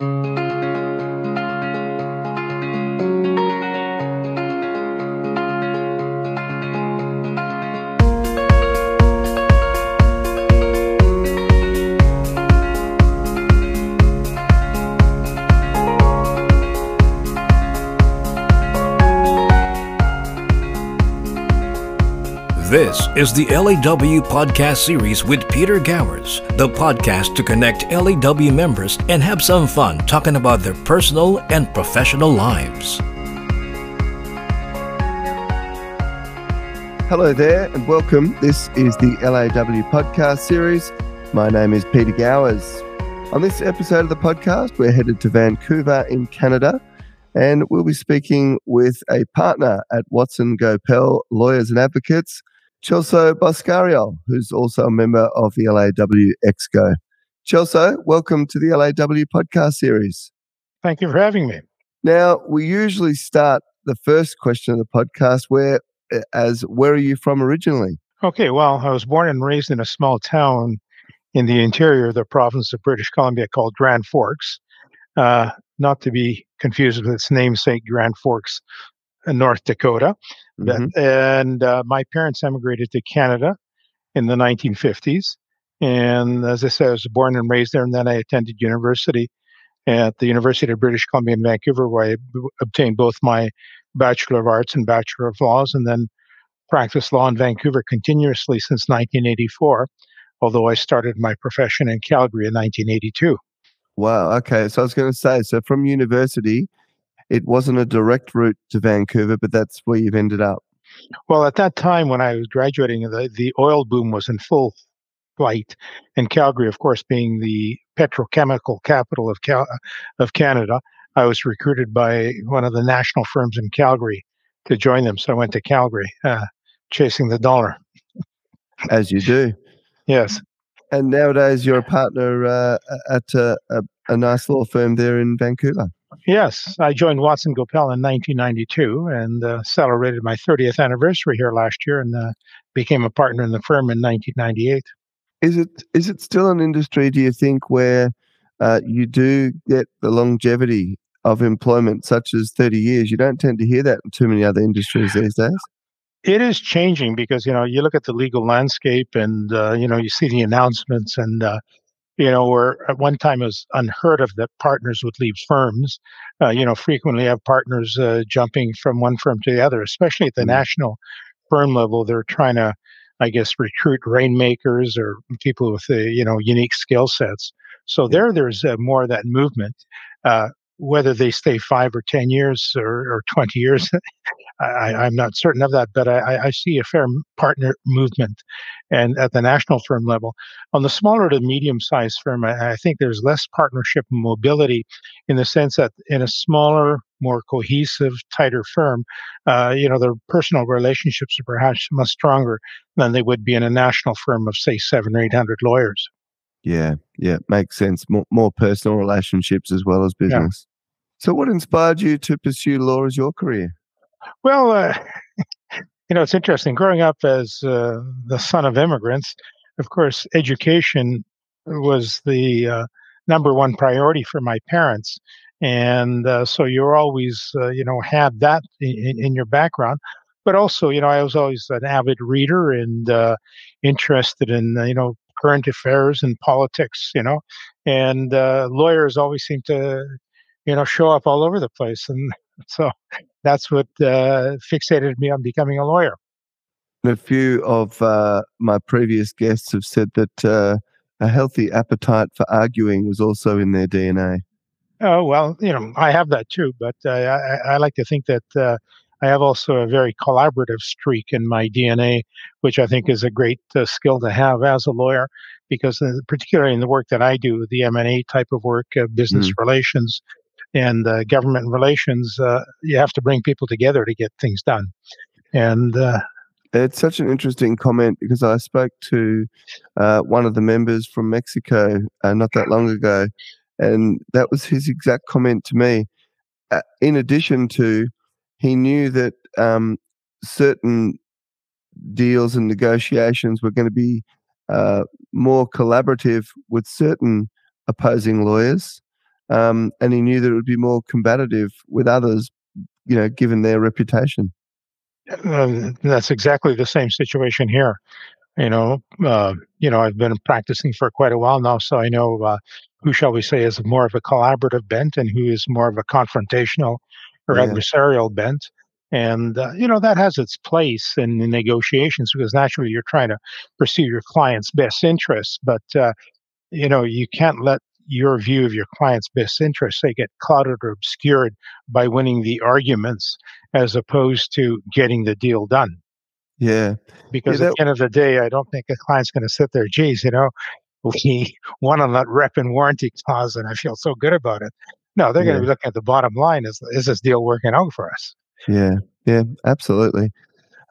Mm-hmm. This is the LAW podcast series with Peter Gowers, the podcast to connect LAW members and have some fun talking about their personal and professional lives. Hello there and welcome. This is the LAW podcast series. My name is Peter Gowers. On this episode of the podcast, we're headed to Vancouver in Canada and we'll be speaking with a partner at Watson Goepel Lawyers and Advocates Celso Boscariol, who's also a member of the LAW Exco. Celso, welcome to the LAW podcast series. Thank you for having me. Now, we usually start the first question of the podcast where as where are you from originally? Okay, well, I was born and raised in a small town in the interior of the province of British Columbia called Grand Forks. Uh, not to be confused with its namesake, Grand Forks, North Dakota. Mm-hmm. And uh, my parents emigrated to Canada in the 1950s. And as I said, I was born and raised there, and then I attended university at the University of British Columbia in Vancouver, where I b- obtained both my Bachelor of Arts and Bachelor of Laws, and then practiced law in Vancouver continuously since 1984, although I started my profession in Calgary in 1982. Wow. Okay. So I was going to say, so from university, it wasn't a direct route to Vancouver, but that's where you've ended up. Well, at that time when I was graduating, the, the oil boom was in full flight, and Calgary, of course, being the petrochemical capital of Cal- of Canada, I was recruited by one of the national firms in Calgary to join them. So I went to Calgary, uh, chasing the dollar. As you do. yes. And nowadays, you're a partner uh, at a, a, a nice law firm there in Vancouver. Yes, I joined Watson Goepel in 1992 and uh, celebrated my 30th anniversary here last year, and uh, became a partner in the firm in 1998. Is it is it still an industry? Do you think where uh, you do get the longevity of employment, such as 30 years? You don't tend to hear that in too many other industries these days. It is changing because you know you look at the legal landscape, and uh, you know you see the announcements and uh, you know, where at one time it was unheard of that partners would leave firms. Uh, you know, frequently have partners uh, jumping from one firm to the other, especially at the mm-hmm. national firm level. They're trying to, I guess, recruit rainmakers or people with, uh, you know, unique skill sets. So there, there's uh, more of that movement. Uh, whether they stay five or 10 years or, or 20 years, I, am not certain of that, but I, I, see a fair partner movement and at the national firm level. On the smaller to medium sized firm, I, I, think there's less partnership and mobility in the sense that in a smaller, more cohesive, tighter firm, uh, you know, the personal relationships are perhaps much stronger than they would be in a national firm of, say, seven or 800 lawyers. Yeah, yeah, makes sense. More, more personal relationships as well as business. Yeah. So, what inspired you to pursue law as your career? Well, uh, you know, it's interesting. Growing up as uh, the son of immigrants, of course, education was the uh, number one priority for my parents. And uh, so you're always, uh, you know, had that in, in, your background. But also, you know, I was always an avid reader and uh, interested in, you know, current affairs and politics, you know, and lawyers always seem to, you know, show up all over the place. And so that's what uh, fixated me on becoming a lawyer. A few of uh, my previous guests have said that uh, a healthy appetite for arguing was also in their DNA. Oh well, you know, I have that too, but uh, I, I, like to think that uh, I have also a very collaborative streak in my DNA, which I think is a great uh, skill to have as a lawyer, because particularly in the work that I do, the M and A type of work, business mm. relations, and uh, government relations, uh, you have to bring people together to get things done. And uh, it's such an interesting comment because I spoke to uh, one of the members from Mexico uh, not that long ago, and that was his exact comment to me. Uh, in addition to, he knew that um, certain deals and negotiations were going to be more collaborative with certain opposing lawyers um, and he knew that it would be more combative with others, you know, given their reputation. Uh, that's exactly the same situation here. You know, uh, you know, I've been practicing for quite a while now, so I know uh, who shall we say is more of a collaborative bent and who is more of a confrontational or Yeah. adversarial bent. And uh, you know that has its place in the negotiations because naturally you're trying to pursue your client's best interests, but uh, you know you can't let your view of your client's best interests say get clouded or obscured by winning the arguments as opposed to getting the deal done Yeah, because Yeah, at the end of the day, I don't think a client's going to sit there, geez, you know, we won on that rep and warranty clause and I feel so good about it. No, they're going to be looking at the bottom line is, is this deal working out for us? yeah, yeah, absolutely.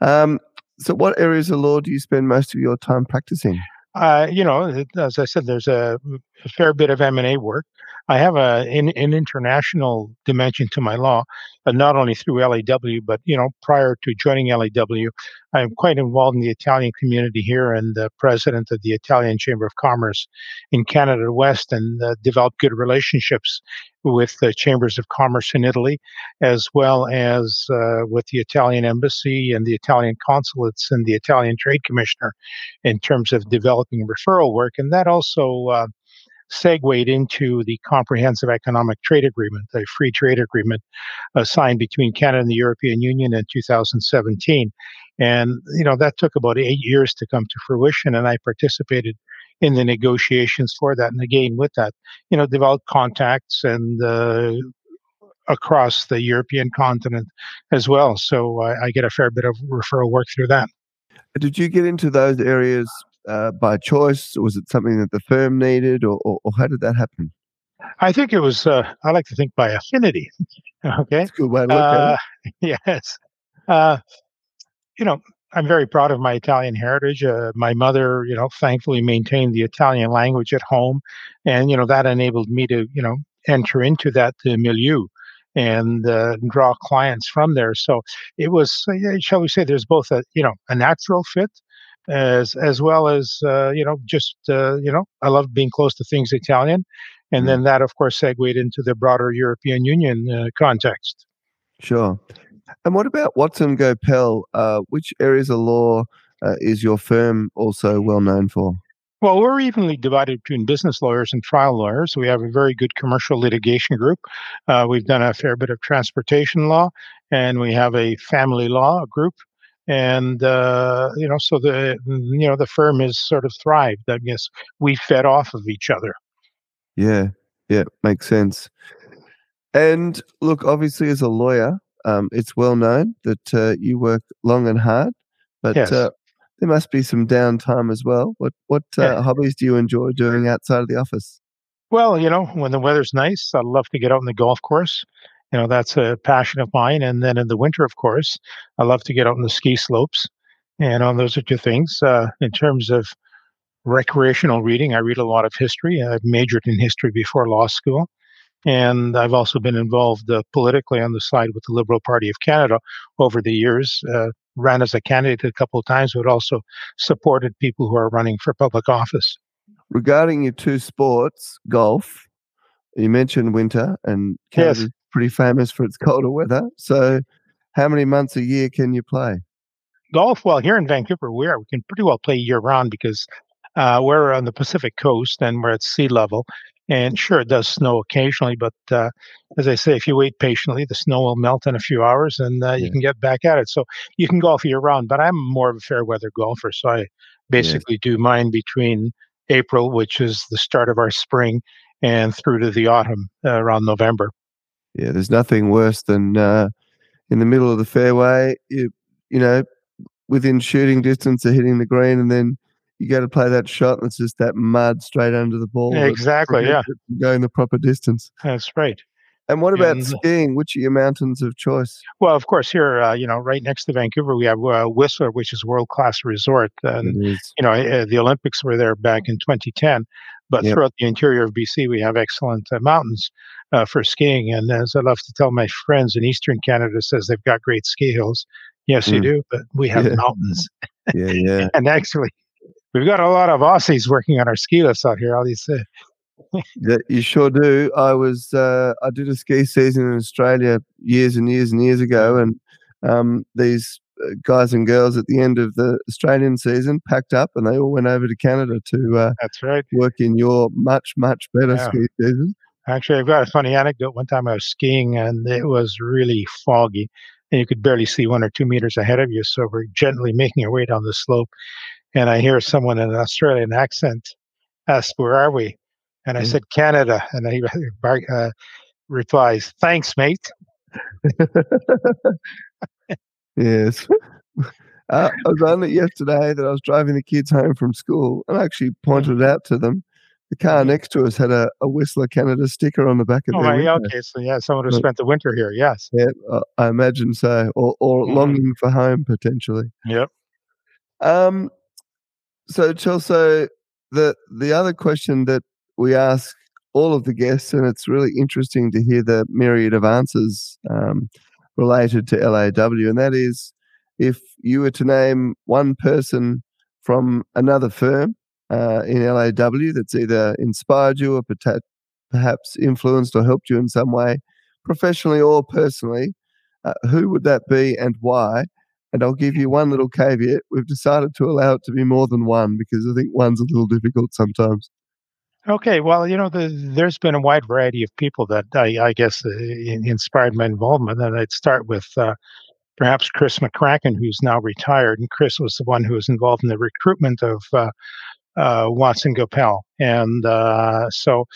Um, so, what areas of law do you spend most of your time practicing? Uh, you know, as I said, there's a, a fair bit of M&A work. I have a, an, an international dimension to my law, not only through LAW, but, you know, prior to joining LAW, I'm quite involved in the Italian community here and the president of the Italian Chamber of Commerce in Canada West and uh, developed good relationships with the chambers of commerce in Italy, as well as uh, with the Italian embassy and the Italian consulates and the Italian trade commissioner in terms of developing referral work. And that also uh, segued into the Comprehensive Economic Trade Agreement, a free trade agreement uh, signed between Canada and the European Union in 2017. And, you know, that took about eight years to come to fruition. And I participated in the negotiations for that. And again, with that, you know, develop contacts and uh, across the European continent as well. So I, I get a fair bit of referral work through that. Did you get into those areas uh, by choice? Or was it something that the firm needed, or, or, or how did that happen? I think it was, uh, I like to think by affinity. okay. That's a good way to look at Uh, it. yes. Uh, you know, I'm very proud of my Italian heritage. Uh, my mother, you know, thankfully maintained the Italian language at home. And, you know, that enabled me to, you know, enter into that uh, milieu and uh, draw clients from there. So it was, uh, shall we say, there's both a, you know, a natural fit as as well as uh, you know just uh, you know I love being close to things Italian, and Mm. then that of course segued into the broader European Union uh, context. Sure. And what about Watson Goepel? Uh, which areas of law uh, is your firm also well known for? Well, we're evenly divided between business lawyers and trial lawyers. We have a very good commercial litigation group. Uh, we've done a fair bit of transportation law, and we have a family law group. And uh, you know, so the you know the firm is sort of thrived. I guess we fed off of each other. Yeah, yeah, makes sense. And look, obviously, as a lawyer, um, it's well known that uh, you work long and hard, but Yes. uh, there must be some downtime as well. What what uh, Yeah. hobbies do you enjoy doing outside of the office? Well, you know, when the weather's nice, I love to get out on the golf course. You know, that's a passion of mine. And then in the winter, of course, I love to get out on the ski slopes. And on those are two things. Uh, in terms of recreational reading, I read a lot of history. I've majored in history before law school. And I've also been involved uh, politically on the side with the Liberal Party of Canada over the years. Uh, ran as a candidate a couple of times, but also supported people who are running for public office. Regarding your two sports, golf, you mentioned winter, and Yes. Canada's pretty famous for its colder weather. So, how many months a year can you play? golf well here in vancouver we are we can pretty well play year round because uh, we're on the pacific coast and we're at sea level and sure it does snow occasionally but uh, as i say if you wait patiently the snow will melt in a few hours and uh, you can get back at it. So you can golf year round but i'm more of a fair weather golfer so i basically do mine between april which is the start of our spring and through to the autumn uh, around november. Yeah, there's nothing worse than uh, in the middle of the fairway, you you know, within shooting distance of hitting the green, and then you got to play that shot, and it's just that mud straight under the ball. exactly yeah prevents it from Going the proper distance. that's right And what about And- skiing? Which are your mountains of choice? Well, of course, here, uh, you know, right next to Vancouver, we have uh, Whistler, which is a world-class resort. And you know, uh, the Olympics were there back in 2010. But Yep. throughout the interior of BC, we have excellent uh, mountains uh, for skiing. And as I love to tell my friends in Eastern Canada, says they've got great ski hills. Yes, you Mm. do, but we have Yeah. mountains. Yeah, yeah. And actually, we've got a lot of Aussies working on our ski lifts out here. All these uh, yeah, you sure do. I was uh, I did a ski season in Australia years and years and years ago, and um, these uh, guys and girls at the end of the Australian season packed up and they all went over to Canada to uh, that's right work in your much much better yeah. ski season. Actually, I've got a funny anecdote. One time I was skiing and it was really foggy, and you could barely see one or two meters ahead of you. So we're gently making our way down the slope, and I hear someone in an Australian accent ask, "Where are we?" And I mm. said, "Canada," and he uh, replies, "Thanks, mate." yes. Uh, I was on it yesterday that I was driving the kids home from school and I actually pointed it out to them. The car mm-hmm. next to us had a, a Whistler Canada sticker on the back of the. oh, their window. Okay, so yeah, someone who spent the winter here, yes. Yeah, uh, I imagine so, or, or mm. longing for home potentially. Yep. Um, so Celso, the the other question that we ask all of the guests, and it's really interesting to hear the myriad of answers um, related to LAW, and that is if you were to name one person from another firm uh, in LAW that's either inspired you or perhaps influenced or helped you in some way, professionally or personally, uh, who would that be and why? And I'll give you one little caveat. We've decided to allow it to be more than one because I think one's a little difficult sometimes. Okay, well, you know, the, there's been a wide variety of people that I, I guess uh, inspired my involvement, and I'd start with uh, perhaps Chris McCracken, who's now retired, and Chris was the one who was involved in the recruitment of uh, uh Watson Goepel, and uh, so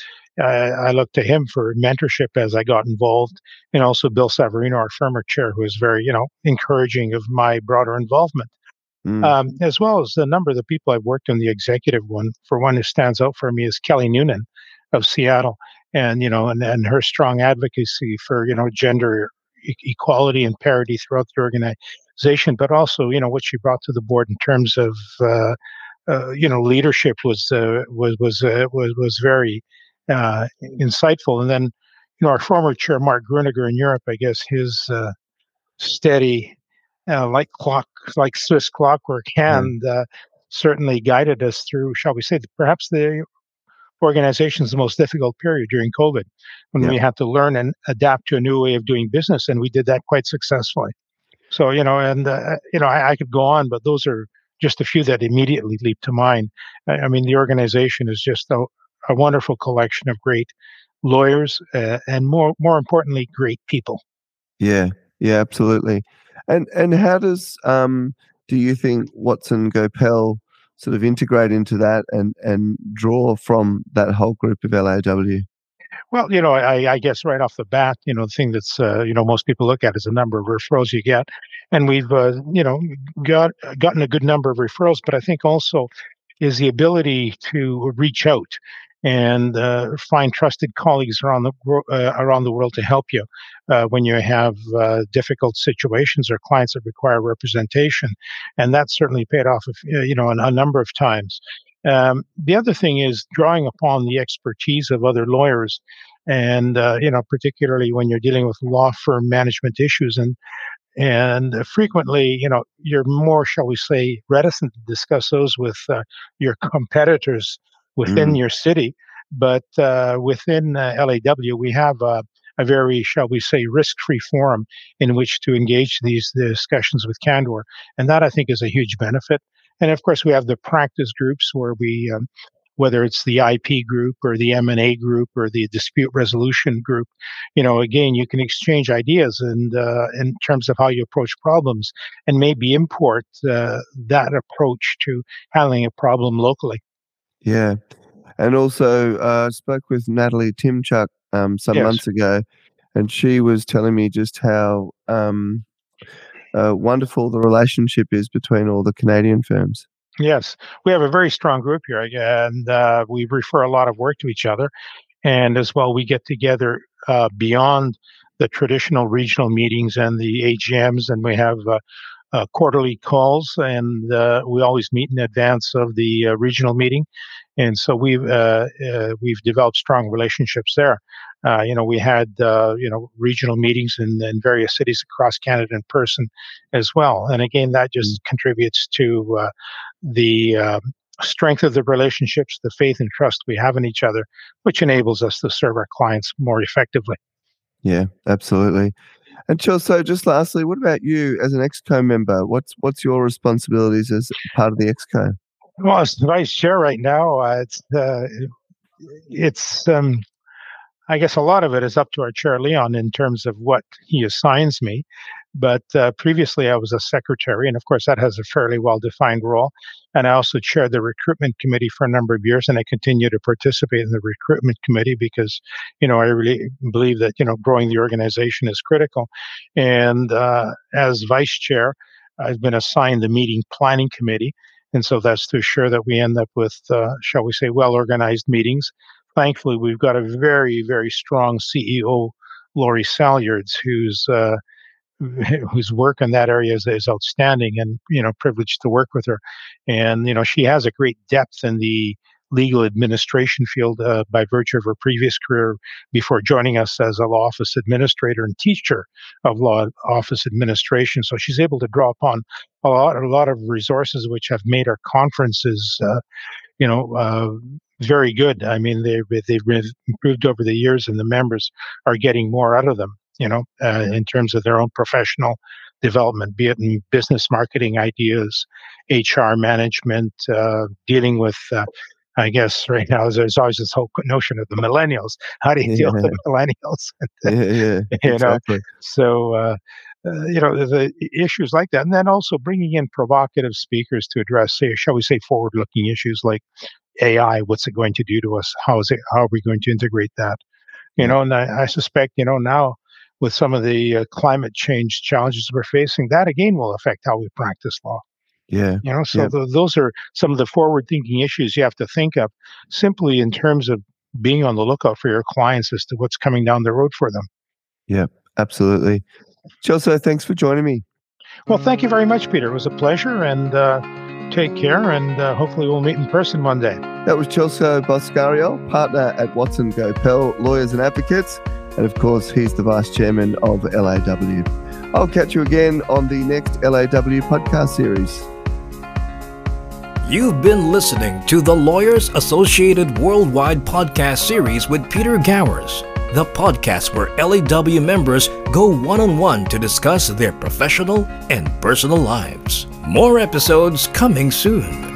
I looked to him for mentorship as I got involved, and also Bill Savarino, our former chair, who was very, you know, encouraging of my broader involvement. Mm. Um, as well as the number of the people I've worked in the executive one. For one who stands out for me is Kelly Noonan of Seattle, and you know, and, and her strong advocacy for you know gender e- equality and parity throughout the organization, but also you know what she brought to the board in terms of uh, uh, you know leadership was uh, was was uh, was was very uh, insightful. And then you know our former chair Mark Gruniger in Europe, I guess his uh, steady uh, like clock, like Swiss clockwork hand, uh, certainly guided us through, shall we say, perhaps the organization's most difficult period during COVID, when yeah. we had to learn and adapt to a new way of doing business, and we did that quite successfully. So you know, and uh, you know, I, I, could go on, but those are just a few that immediately leap to mind. I, I mean, the organization is just a, a wonderful collection of great lawyers uh, and more more importantly, great people. Yeah, yeah, absolutely. And and how does um, do you think Watson Goepel sort of integrate into that and and draw from that whole group of LAW? Well, you know, I, I guess right off the bat, you know, the thing that's uh, you know most people look at is the number of referrals you get, and we've uh, you know got gotten a good number of referrals, but I think also is the ability to reach out and uh, find trusted colleagues around the uh, around the world to help you uh, when you have uh, difficult situations or clients that require representation, and that certainly paid off, uh, you know, a, number of times. Um, the other thing is drawing upon the expertise of other lawyers, and uh, you know, particularly when you're dealing with law firm management issues and and frequently, you know, you're more, shall we say, reticent to discuss those with your competitors within mm. your city. But uh, within uh, LAW, we have a very, shall we say, risk-free forum in which to engage these discussions with candor, and that I think is a huge benefit. And of course, we have the practice groups where we, um, whether it's the IP group or the M&A group or the dispute resolution group, you know, again, you can exchange ideas and uh, in terms of how you approach problems, and maybe import uh, that approach to handling a problem locally. Yeah. And also, uh, I spoke with Natalie Timchuk um, some yes. months ago, and she was telling me just how um, uh, wonderful the relationship is between all the Canadian firms. Yes, we have a very strong group here, and uh, we refer a lot of work to each other. And as well, we get together uh, beyond the traditional regional meetings and the AGMs, and we have uh, quarterly calls, and uh, we always meet in advance of the uh, regional meeting. And so we've uh, uh, we've developed strong relationships there. Uh, you know, we had you know regional meetings in, in, various cities across Canada in person as well. And again, that just mm. contributes to the strength of the relationships, the faith and trust we have in each other, which enables us to serve our clients more effectively. Yeah, absolutely. And so just lastly, what about you as an exco member? What's what's your responsibilities as part of the exco? Well, as vice chair right now, uh, it's uh, it's um, I guess a lot of it is up to our chair Leon in terms of what he assigns me. But uh, previously, I was a secretary, and of course, that has a fairly well defined role. And I also chaired the recruitment committee for a number of years, and I continue to participate in the recruitment committee because, you know, I really believe that, you know, growing the organization is critical. And uh, as vice chair, I've been assigned the meeting planning committee. And so that's to ensure that we end up with, uh, shall we say, well organized meetings. Thankfully, we've got a very, very strong CEO, Laurie Salyards, who's uh, whose work in that area is, is outstanding and you know privileged to work with her and you know she has a great depth in the legal administration field uh, by virtue of her previous career before joining us as a law office administrator and teacher of law office administration. So she's able to draw upon a lot, a lot of resources which have made our conferences, uh, you know, uh, very good. I mean, they've they've improved over the years, and the members are getting more out of them you know, uh, in terms of their own professional development, be it in business marketing ideas, HR management, uh, dealing with, uh, I guess right now there's always this whole notion of the millennials. How do you deal yeah. with the millennials? yeah, yeah, you exactly. know, so uh, uh, you know the issues like that, and then also bringing in provocative speakers to address, say, shall we say, forward-looking issues like AI. What's it going to do to us? How is it? How are we going to integrate that? You know, and I, I suspect you know now with some of the uh, climate change challenges we're facing, that again will affect how we practice law. Yeah. You know, so yeah. the, those are some of the forward thinking issues you have to think of simply in terms of being on the lookout for your clients as to what's coming down the road for them. Yeah, absolutely. Celso, thanks for joining me. Well, thank you very much, Peter. It was a pleasure, and uh, take care, and uh, hopefully we'll meet in person one day. That was Celso Boscariol, partner at Watson Goepel Lawyers and Advocates. And of course, he's the vice chairman of LAW. I'll catch you again on the next LAW podcast series. You've been listening to the Lawyers Associated Worldwide podcast series with Peter Gowers, the podcast where LAW members go one on one to discuss their professional and personal lives. More episodes coming soon.